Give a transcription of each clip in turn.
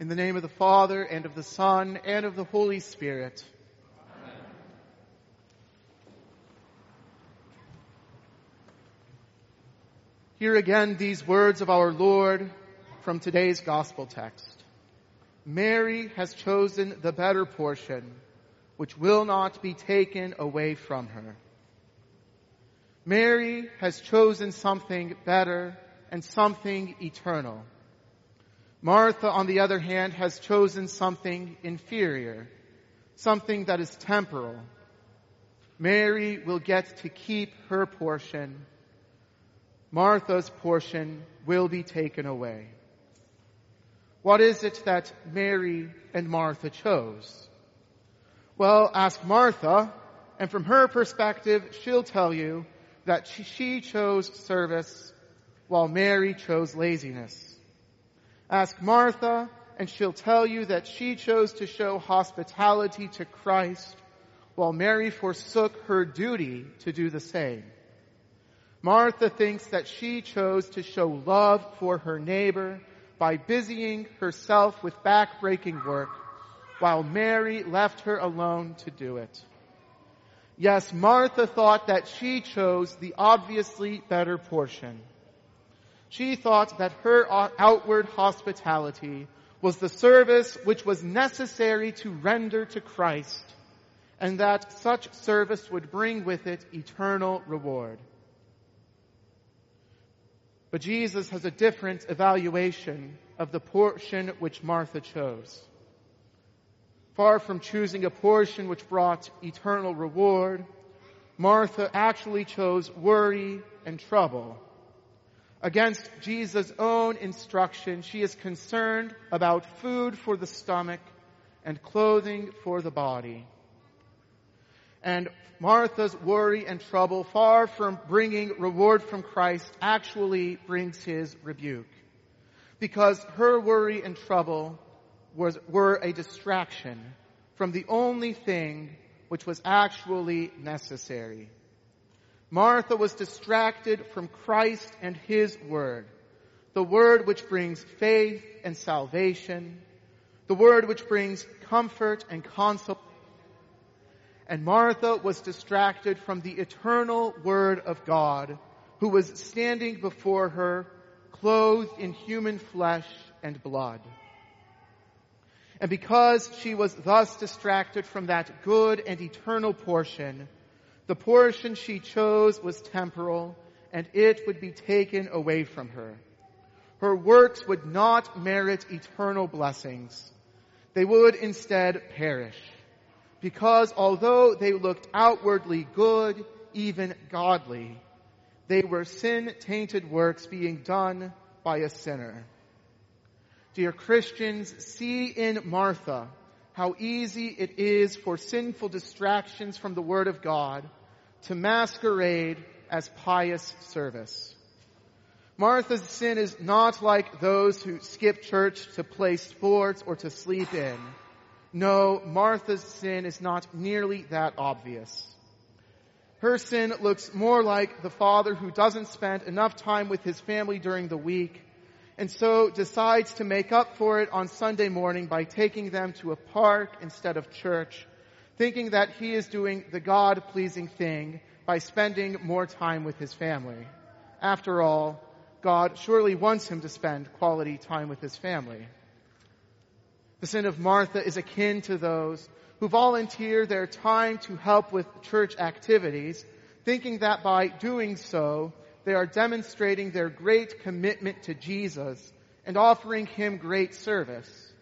In the name of the Father, and of the Son, and of the Holy Spirit. Amen. Hear again these words of our Lord from today's Gospel text. Mary has chosen the better portion, which will not be taken away from her. Mary has chosen something better and something eternal. Martha, on the other hand, has chosen something inferior, something that is temporal. Mary will get to keep her portion. Martha's portion will be taken away. What is it that Mary and Martha chose? Well, ask Martha, and from her perspective, she'll tell you that she chose service while Mary chose laziness. Ask Martha, and she'll tell you that she chose to show hospitality to Christ while Mary forsook her duty to do the same. Martha thinks that she chose to show love for her neighbor by busying herself with backbreaking work while Mary left her alone to do it. Yes, Martha thought that she chose the obviously better portion. She thought that her uh, outward hospitality was the service which was necessary to render to Christ, and that such service would bring with it eternal reward. But Jesus has a different evaluation of the portion which Martha chose. Far from choosing a portion which brought eternal reward, Martha actually chose worry and trouble against Jesus' own instruction, she is concerned about food for the stomach and clothing for the body. And Martha's worry and trouble, far from bringing reward from Christ, actually brings his rebuke. Because her worry and trouble was, were a distraction from the only thing which was actually necessary. Martha was distracted from Christ and His Word, the Word which brings faith and salvation, the Word which brings comfort and consolation. And Martha was distracted from the eternal Word of God, who was standing before her, clothed in human flesh and blood. And because she was thus distracted from that good and eternal portion, the portion she chose was temporal, and it would be taken away from her. Her works would not merit eternal blessings. They would instead perish. Because although they looked outwardly good, even godly, they were sin-tainted works being done by a sinner. Dear Christians, see in Martha how easy it is for sinful distractions from the Word of God to masquerade as pious service. Martha's sin is not like those who skip church to play sports or to sleep in. No, Martha's sin is not nearly that obvious. Her sin looks more like the father who doesn't spend enough time with his family during the week and so decides to make up for it on Sunday morning by taking them to a park instead of church, thinking that he is doing the God-pleasing thing by spending more time with his family. After all, God surely wants him to spend quality time with his family. The sin of Martha is akin to those who volunteer their time to help with church activities, thinking that by doing so, they are demonstrating their great commitment to Jesus and offering him great service,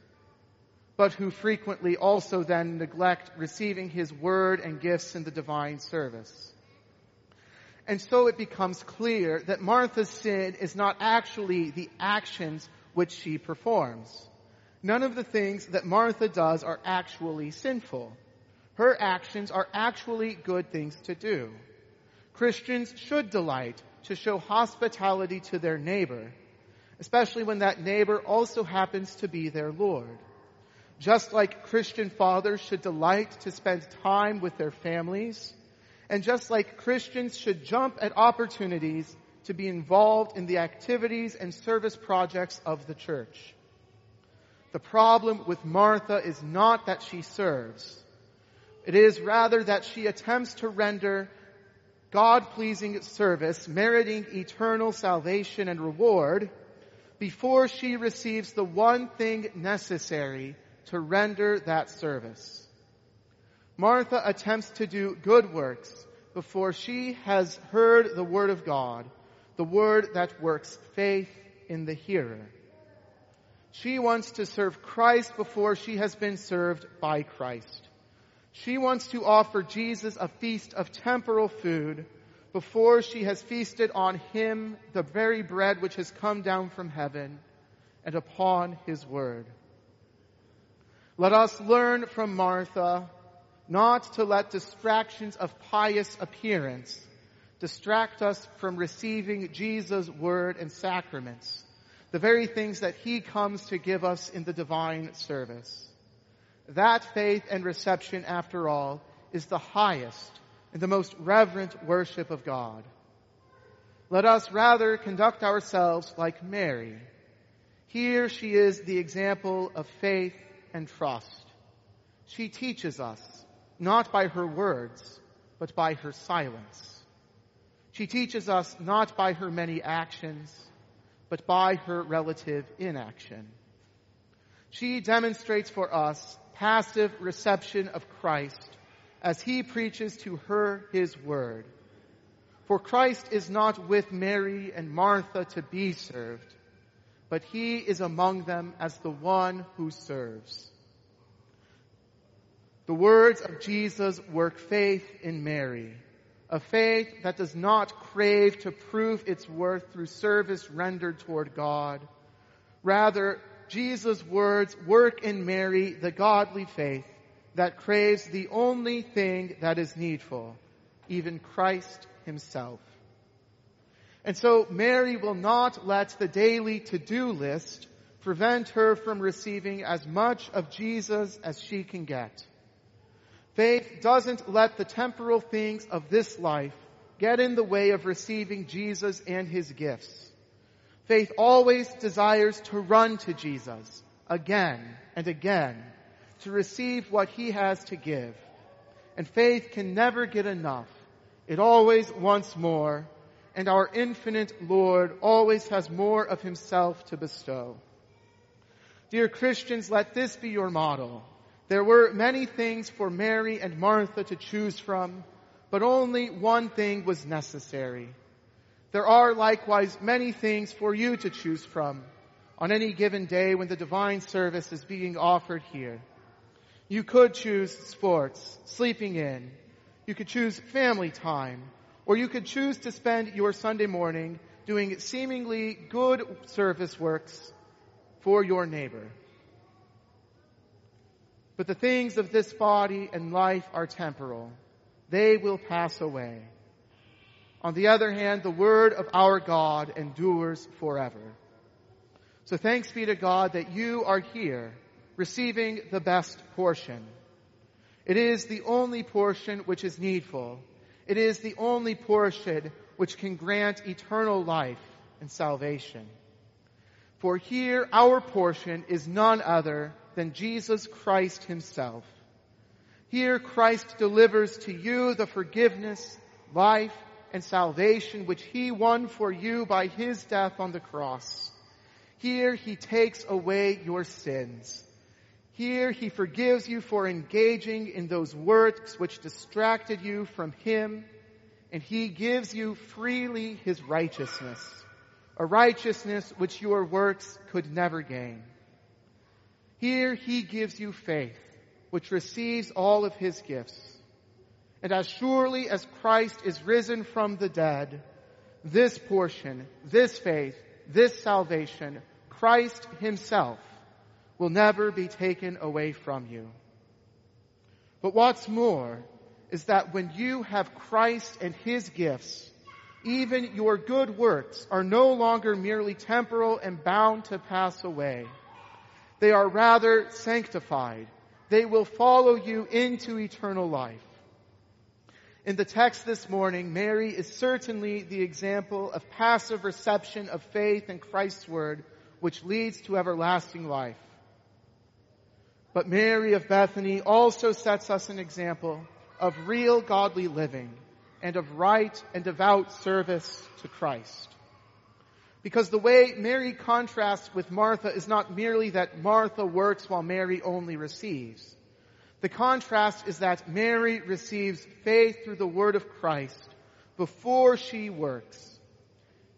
but who frequently also then neglect receiving his word and gifts in the divine service. And so it becomes clear that Martha's sin is not actually the actions which she performs. None of the things that Martha does are actually sinful. Her actions are actually good things to do. Christians should delight to show hospitality to their neighbor, especially when that neighbor also happens to be their Lord. Just like Christian fathers should delight to spend time with their families, and just like Christians should jump at opportunities to be involved in the activities and service projects of the church. The problem with Martha is not that she serves. It is rather that she attempts to render God-pleasing service, meriting eternal salvation and reward, before she receives the one thing necessary to render that service. Martha attempts to do good works before she has heard the word of God, the word that works faith in the hearer. She wants to serve Christ before she has been served by Christ. She wants to offer Jesus a feast of temporal food before she has feasted on him, the very bread which has come down from heaven, and upon his word. Let us learn from Martha not to let distractions of pious appearance distract us from receiving Jesus' word and sacraments, the very things that he comes to give us in the divine service. That faith and reception, after all, is the highest and the most reverent worship of God. Let us rather conduct ourselves like Mary. Here she is the example of faith and trust. She teaches us, not by her words, but by her silence. She teaches us not by her many actions, but by her relative inaction. She demonstrates for us passive reception of Christ as he preaches to her his word. For Christ is not with Mary and Martha to be served, but he is among them as the one who serves. The words of Jesus work faith in Mary, a faith that does not crave to prove its worth through service rendered toward God. Rather, Jesus' words work in Mary the godly faith that craves the only thing that is needful, even Christ himself. And so Mary will not let the daily to-do list prevent her from receiving as much of Jesus as she can get. Faith doesn't let the temporal things of this life get in the way of receiving Jesus and his gifts. Faith always desires to run to Jesus again and again to receive what he has to give. And faith can never get enough. It always wants more. And our infinite Lord always has more of himself to bestow. Dear Christians, let this be your model. There were many things for Mary and Martha to choose from, but only one thing was necessary. There are likewise many things for you to choose from on any given day when the divine service is being offered here. You could choose sports, sleeping in. You could choose family time. Or you could choose to spend your Sunday morning doing seemingly good service works for your neighbor. But the things of this body and life are temporal. They will pass away. On the other hand, the word of our God endures forever. So thanks be to God that you are here receiving the best portion. It is the only portion which is needful. It is the only portion which can grant eternal life and salvation. For here our portion is none other than Jesus Christ himself. Here Christ delivers to you the forgiveness, life, and salvation which he won for you by his death on the cross. Here he takes away your sins. Here he forgives you for engaging in those works which distracted you from him, and he gives you freely his righteousness, a righteousness which your works could never gain. Here he gives you faith, which receives all of his gifts. And as surely as Christ is risen from the dead, this portion, this faith, this salvation, Christ himself will never be taken away from you. But what's more is that when you have Christ and His gifts, even your good works are no longer merely temporal and bound to pass away. They are rather sanctified. They will follow you into eternal life. In the text this morning, Mary is certainly the example of passive reception of faith in Christ's word, which leads to everlasting life. But Mary of Bethany also sets us an example of real godly living and of right and devout service to Christ. Because the way Mary contrasts with Martha is not merely that Martha works while Mary only receives. The contrast is that Mary receives faith through the word of Christ before she works.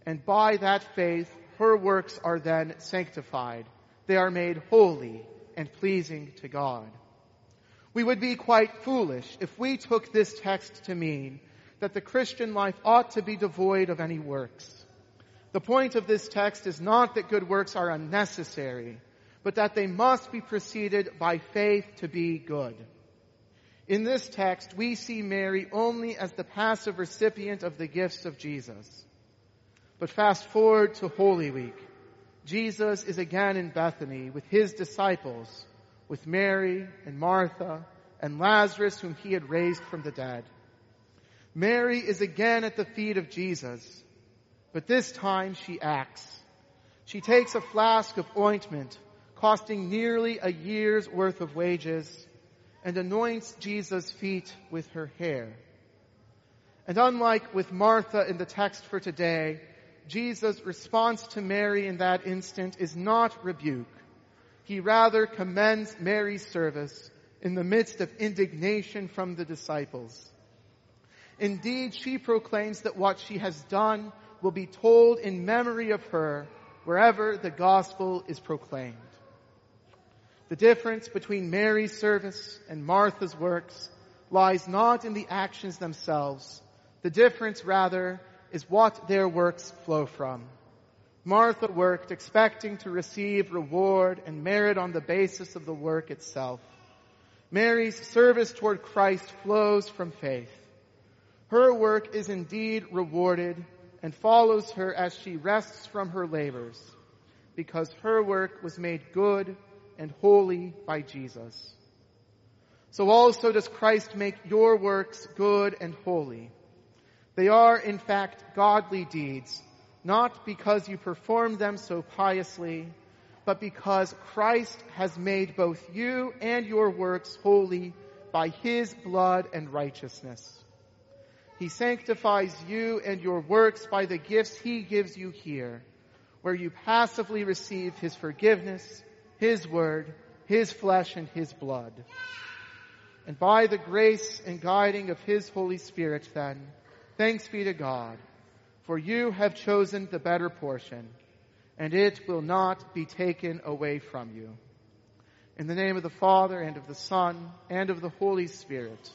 And by that faith, her works are then sanctified. They are made holy and pleasing to God. We would be quite foolish if we took this text to mean that the Christian life ought to be devoid of any works. The point of this text is not that good works are unnecessary, but that they must be preceded by faith to be good. In this text, we see Mary only as the passive recipient of the gifts of Jesus. But fast forward to Holy Week. Jesus is again in Bethany with his disciples, with Mary and Martha and Lazarus whom he had raised from the dead. Mary is again at the feet of Jesus, but this time she acts. She takes a flask of ointment costing nearly a year's worth of wages and anoints Jesus' feet with her hair. And unlike with Martha in the text for today, Jesus' response to Mary in that instant is not rebuke. He rather commends Mary's service in the midst of indignation from the disciples. Indeed, she proclaims that what she has done will be told in memory of her wherever the gospel is proclaimed. The difference between Mary's service and Martha's works lies not in the actions themselves. The difference rather is what their works flow from. Martha worked expecting to receive reward and merit on the basis of the work itself. Mary's service toward Christ flows from faith. Her work is indeed rewarded and follows her as she rests from her labors because her work was made good and holy by Jesus. So also does Christ make your works good and holy. They are, in fact, godly deeds, not because you perform them so piously, but because Christ has made both you and your works holy by his blood and righteousness. He sanctifies you and your works by the gifts he gives you here, where you passively receive his forgiveness, his word, his flesh, and his blood. And by the grace and guiding of his Holy Spirit, then, Thanks be to God, for you have chosen the better portion, and it will not be taken away from you. In the name of the Father, and of the Son, and of the Holy Spirit.